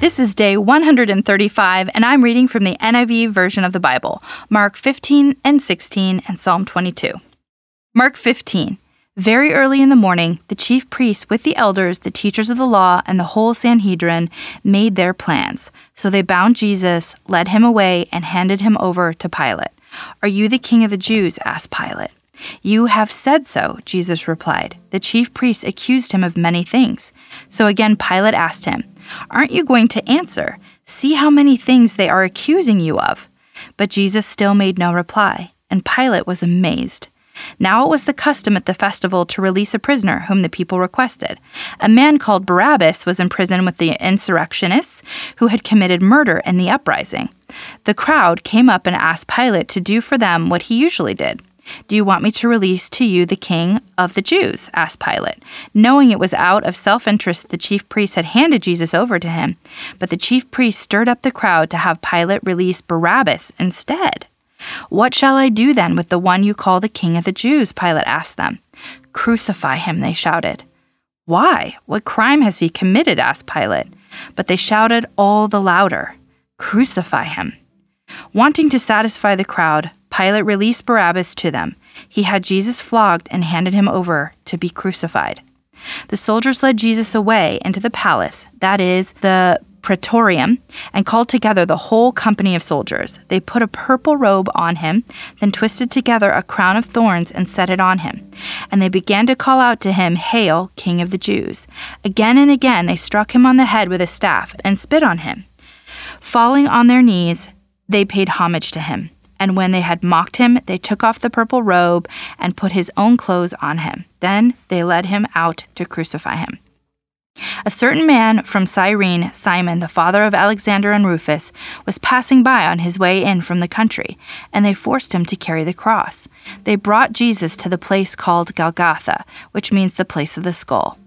This is day 135, and I'm reading from the NIV version of the Bible, Mark 15 and 16, and Psalm 22. Mark 15. Very early in the morning, the chief priests, with the elders, the teachers of the law, and the whole Sanhedrin, made their plans. So they bound Jesus, led him away, and handed him over to Pilate. Are you the king of the Jews? asked Pilate. You have said so, Jesus replied. The chief priests accused him of many things. So again Pilate asked him, Aren't you going to answer? See how many things they are accusing you of. But Jesus still made no reply, and Pilate was amazed. Now it was the custom at the festival to release a prisoner whom the people requested. A man called Barabbas was in prison with the insurrectionists who had committed murder in the uprising. The crowd came up and asked Pilate to do for them what he usually did. Do you want me to release to you the king of the Jews? asked Pilate, knowing it was out of self interest the chief priests had handed Jesus over to him. But the chief priests stirred up the crowd to have Pilate release Barabbas instead. What shall I do then with the one you call the king of the Jews? Pilate asked them. Crucify him, they shouted. Why? What crime has he committed? asked Pilate. But they shouted all the louder, Crucify him. Wanting to satisfy the crowd, Pilate released Barabbas to them. He had Jesus flogged and handed him over to be crucified. The soldiers led Jesus away into the palace, that is, the praetorium, and called together the whole company of soldiers. They put a purple robe on him, then twisted together a crown of thorns and set it on him. And they began to call out to him, Hail, King of the Jews! Again and again they struck him on the head with a staff and spit on him. Falling on their knees, they paid homage to him. And when they had mocked him, they took off the purple robe and put his own clothes on him. Then they led him out to crucify him. A certain man from Cyrene, Simon, the father of Alexander and Rufus, was passing by on his way in from the country, and they forced him to carry the cross. They brought Jesus to the place called Golgotha, which means the place of the skull.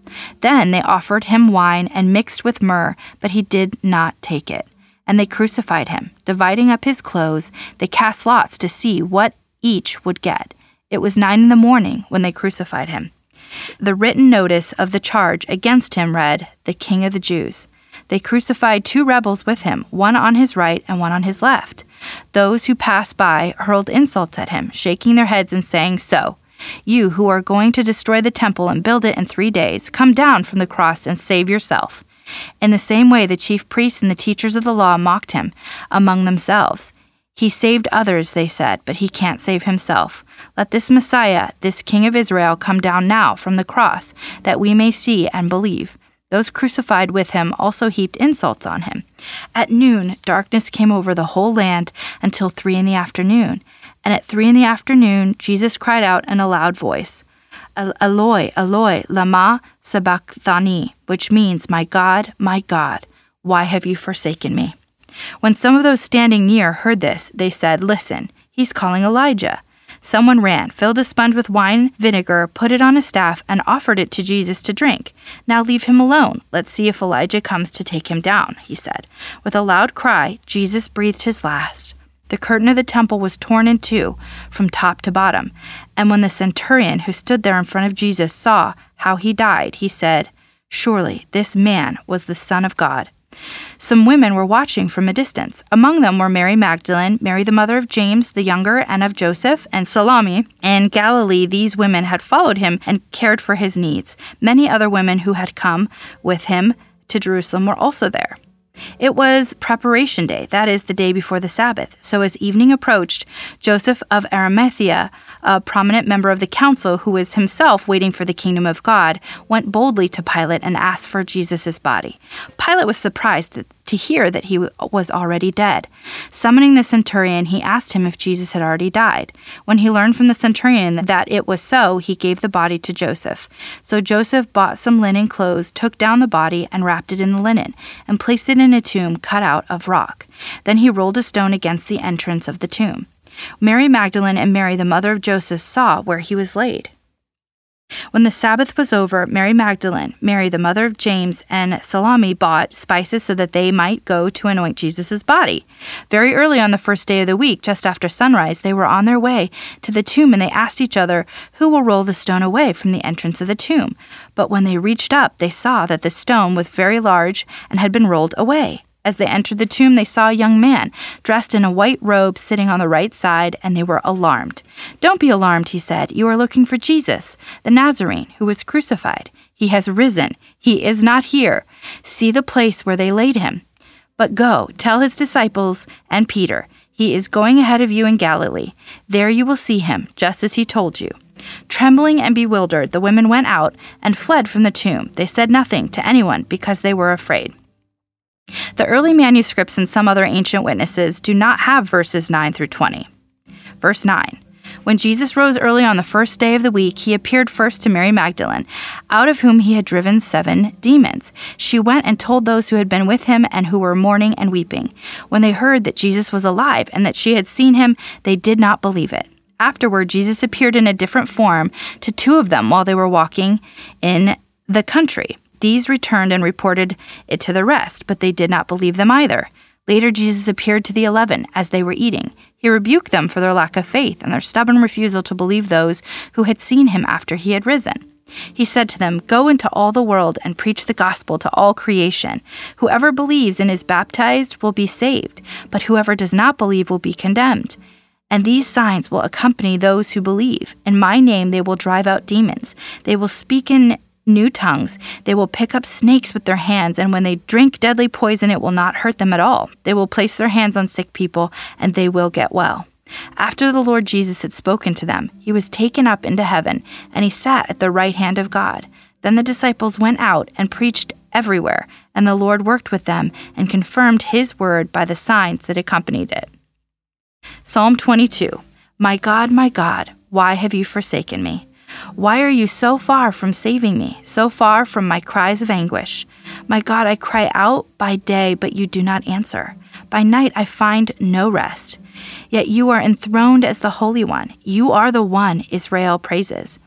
Then they offered him wine and mixed with myrrh, but he did not take it and they crucified him. Dividing up his clothes, they cast lots to see what each would get. It was nine in the morning when they crucified him. The written notice of the charge against him read, The King of the Jews. They crucified two rebels with him, one on his right and one on his left. Those who passed by hurled insults at him, shaking their heads and saying, So, you who are going to destroy the temple and build it in three days, come down from the cross and save yourself. In the same way, the chief priests and the teachers of the law mocked him among themselves. He saved others, they said, but he can't save himself. Let this Messiah, this King of Israel, come down now from the cross, that we may see and believe. Those crucified with him also heaped insults on him. At noon, darkness came over the whole land until three in the afternoon. And at three in the afternoon, Jesus cried out in a loud voice, Eloi, Eloi, lama sabachthani, which means, My God, my God, why have you forsaken me? When some of those standing near heard this, they said, Listen, he's calling Elijah. Someone ran, filled a sponge with wine vinegar, put it on a staff, and offered it to Jesus to drink. Now leave him alone. Let's see if Elijah comes to take him down, he said. With a loud cry, Jesus breathed his last. The curtain of the temple was torn in two from top to bottom. And when the centurion who stood there in front of Jesus saw how he died, he said, Surely this man was the Son of God. Some women were watching from a distance. Among them were Mary Magdalene, Mary the mother of James the younger and of Joseph, and Salome. In Galilee, these women had followed him and cared for his needs. Many other women who had come with him to Jerusalem were also there. It was preparation day, that is, the day before the Sabbath. So as evening approached, Joseph of Arimathea, a prominent member of the council who was himself waiting for the kingdom of God, went boldly to Pilate and asked for Jesus' body. Pilate was surprised to hear that he was already dead. Summoning the centurion, he asked him if Jesus had already died. When he learned from the centurion that it was so, he gave the body to Joseph. So Joseph bought some linen clothes, took down the body, and wrapped it in the linen, and placed it in a tomb cut out of rock. Then he rolled a stone against the entrance of the tomb. Mary Magdalene and Mary, the mother of Joseph, saw where he was laid. When the Sabbath was over, Mary Magdalene, Mary the mother of James, and Salome bought spices so that they might go to anoint Jesus' body. Very early on the first day of the week, just after sunrise, they were on their way to the tomb and they asked each other, Who will roll the stone away from the entrance of the tomb? But when they reached up, they saw that the stone was very large and had been rolled away. As they entered the tomb, they saw a young man, dressed in a white robe, sitting on the right side, and they were alarmed. Don't be alarmed, he said. You are looking for Jesus, the Nazarene, who was crucified. He has risen. He is not here. See the place where they laid him. But go, tell his disciples and Peter, he is going ahead of you in Galilee. There you will see him, just as he told you. Trembling and bewildered, the women went out and fled from the tomb. They said nothing to anyone because they were afraid. The early manuscripts and some other ancient witnesses do not have verses 9 through 20. Verse 9 When Jesus rose early on the first day of the week, he appeared first to Mary Magdalene, out of whom he had driven seven demons. She went and told those who had been with him and who were mourning and weeping. When they heard that Jesus was alive and that she had seen him, they did not believe it. Afterward, Jesus appeared in a different form to two of them while they were walking in the country. These returned and reported it to the rest, but they did not believe them either. Later, Jesus appeared to the eleven as they were eating. He rebuked them for their lack of faith and their stubborn refusal to believe those who had seen him after he had risen. He said to them, Go into all the world and preach the gospel to all creation. Whoever believes and is baptized will be saved, but whoever does not believe will be condemned. And these signs will accompany those who believe. In my name they will drive out demons. They will speak in new tongues. They will pick up snakes with their hands, and when they drink deadly poison, it will not hurt them at all. They will place their hands on sick people, and they will get well. After the Lord Jesus had spoken to them, he was taken up into heaven, and he sat at the right hand of God. Then the disciples went out and preached everywhere, and the Lord worked with them and confirmed his word by the signs that accompanied it. Psalm 22 My God, my God, why have you forsaken me? Why are you so far from saving me, so far from my cries of anguish? My God, I cry out by day, but you do not answer. By night I find no rest. Yet you are enthroned as the Holy One. You are the one Israel praises.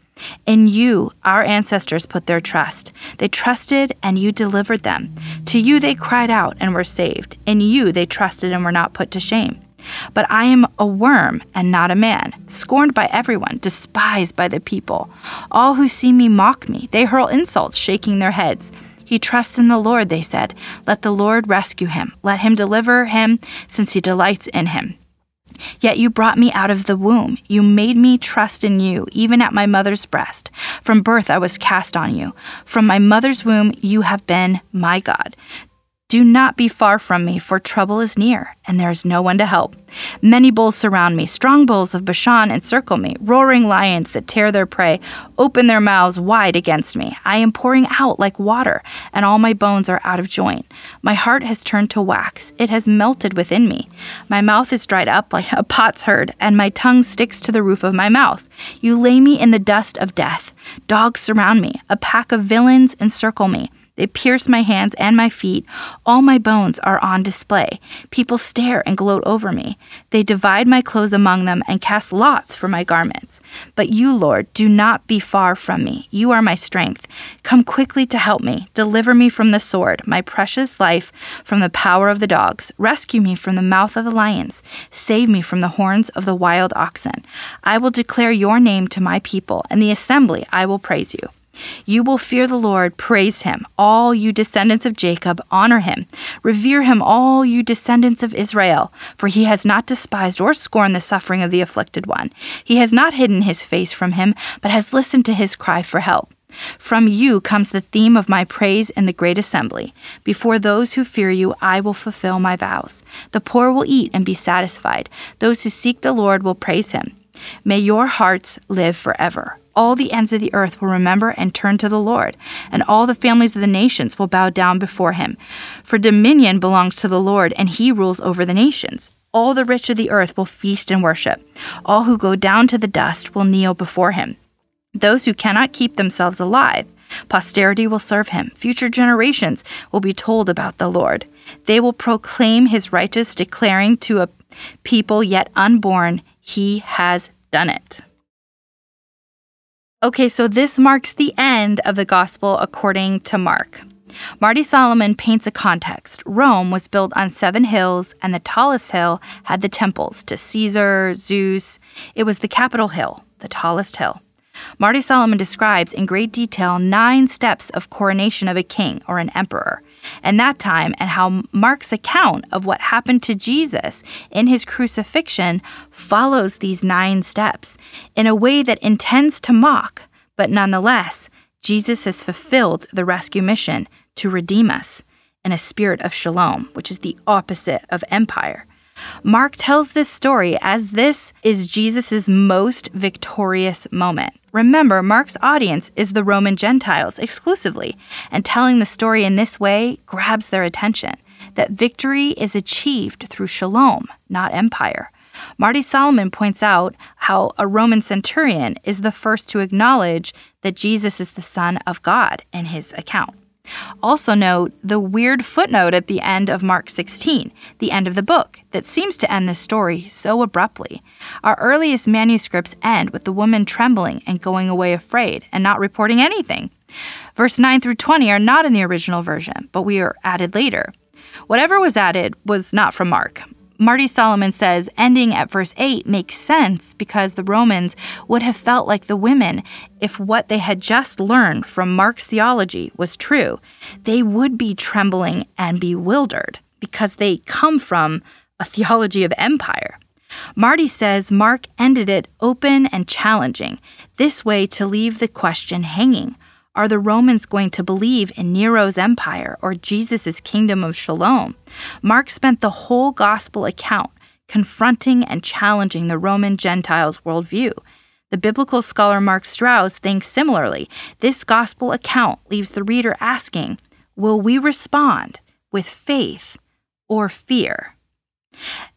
In you, our ancestors put their trust. They trusted, and you delivered them. To you they cried out and were saved. In you they trusted and were not put to shame. But I am a worm and not a man, scorned by everyone, despised by the people. All who see me mock me. They hurl insults, shaking their heads. He trusts in the Lord, they said. Let the Lord rescue him. Let him deliver him, since he delights in him. Yet you brought me out of the womb. You made me trust in you, even at my mother's breast. From birth I was cast on you. From my mother's womb you have been my God. Do not be far from me, for trouble is near, and there is no one to help. Many bulls surround me, strong bulls of Bashan encircle me, roaring lions that tear their prey open their mouths wide against me. I am pouring out like water, and all my bones are out of joint. My heart has turned to wax, it has melted within me. My mouth is dried up like a potsherd, and my tongue sticks to the roof of my mouth. You lay me in the dust of death. Dogs surround me, a pack of villains encircle me. They pierce my hands and my feet. All my bones are on display. People stare and gloat over me. They divide my clothes among them and cast lots for my garments. But you, Lord, do not be far from me. You are my strength. Come quickly to help me. Deliver me from the sword, my precious life from the power of the dogs. Rescue me from the mouth of the lions. Save me from the horns of the wild oxen. I will declare your name to my people. and the assembly, I will praise you. You will fear the Lord, praise him. All you descendants of Jacob, honor him. Revere him, all you descendants of Israel, for he has not despised or scorned the suffering of the afflicted one. He has not hidden his face from him, but has listened to his cry for help. From you comes the theme of my praise in the great assembly. Before those who fear you, I will fulfill my vows. The poor will eat and be satisfied. Those who seek the Lord will praise him. May your hearts live forever. All the ends of the earth will remember and turn to the Lord, and all the families of the nations will bow down before him. For dominion belongs to the Lord, and he rules over the nations. All the rich of the earth will feast and worship. All who go down to the dust will kneel before him. Those who cannot keep themselves alive, posterity will serve him. Future generations will be told about the Lord. They will proclaim his righteous, declaring to a people yet unborn, He has done it. Okay, so this marks the end of the gospel according to Mark. Marty Solomon paints a context. Rome was built on seven hills, and the tallest hill had the temples to Caesar, Zeus. It was the capital hill, the tallest hill. Marty Solomon describes in great detail nine steps of coronation of a king or an emperor and that time and how Mark's account of what happened to Jesus in his crucifixion follows these nine steps in a way that intends to mock, but nonetheless, Jesus has fulfilled the rescue mission to redeem us in a spirit of shalom, which is the opposite of empire. Mark tells this story as this is Jesus' most victorious moment. Remember, Mark's audience is the Roman Gentiles exclusively, and telling the story in this way grabs their attention that victory is achieved through shalom, not empire. Marty Solomon points out how a Roman centurion is the first to acknowledge that Jesus is the Son of God in his account. Also, note the weird footnote at the end of Mark 16, the end of the book, that seems to end the story so abruptly. Our earliest manuscripts end with the woman trembling and going away afraid and not reporting anything. Verse 9 through 20 are not in the original version, but we are added later. Whatever was added was not from Mark. Marty Solomon says ending at verse 8 makes sense because the Romans would have felt like the women if what they had just learned from Mark's theology was true. They would be trembling and bewildered because they come from a theology of empire. Marty says Mark ended it open and challenging, this way to leave the question hanging are the Romans going to believe in Nero's empire or Jesus' kingdom of shalom? Mark spent the whole gospel account confronting and challenging the Roman Gentiles' worldview. The biblical scholar Mark Strauss thinks similarly. This gospel account leaves the reader asking, Will we respond with faith or fear?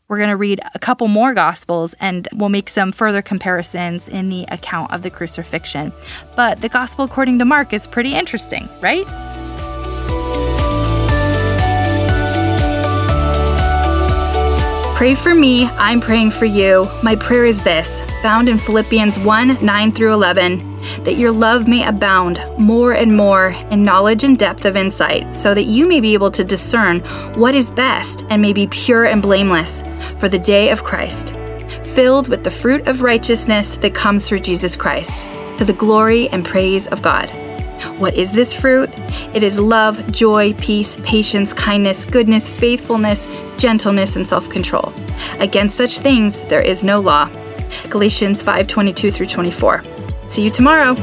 We're going to read a couple more Gospels and we'll make some further comparisons in the account of the crucifixion. But the Gospel according to Mark is pretty interesting, right? Pray for me, I'm praying for you. My prayer is this, found in Philippians 1 9 through 11 that your love may abound more and more in knowledge and depth of insight, so that you may be able to discern what is best and may be pure and blameless for the day of Christ, filled with the fruit of righteousness that comes through Jesus Christ, to the glory and praise of God. What is this fruit? It is love, joy, peace, patience, kindness, goodness, faithfulness, gentleness, and self control. Against such things there is no law. Galatians 5 22 through 24. See you tomorrow.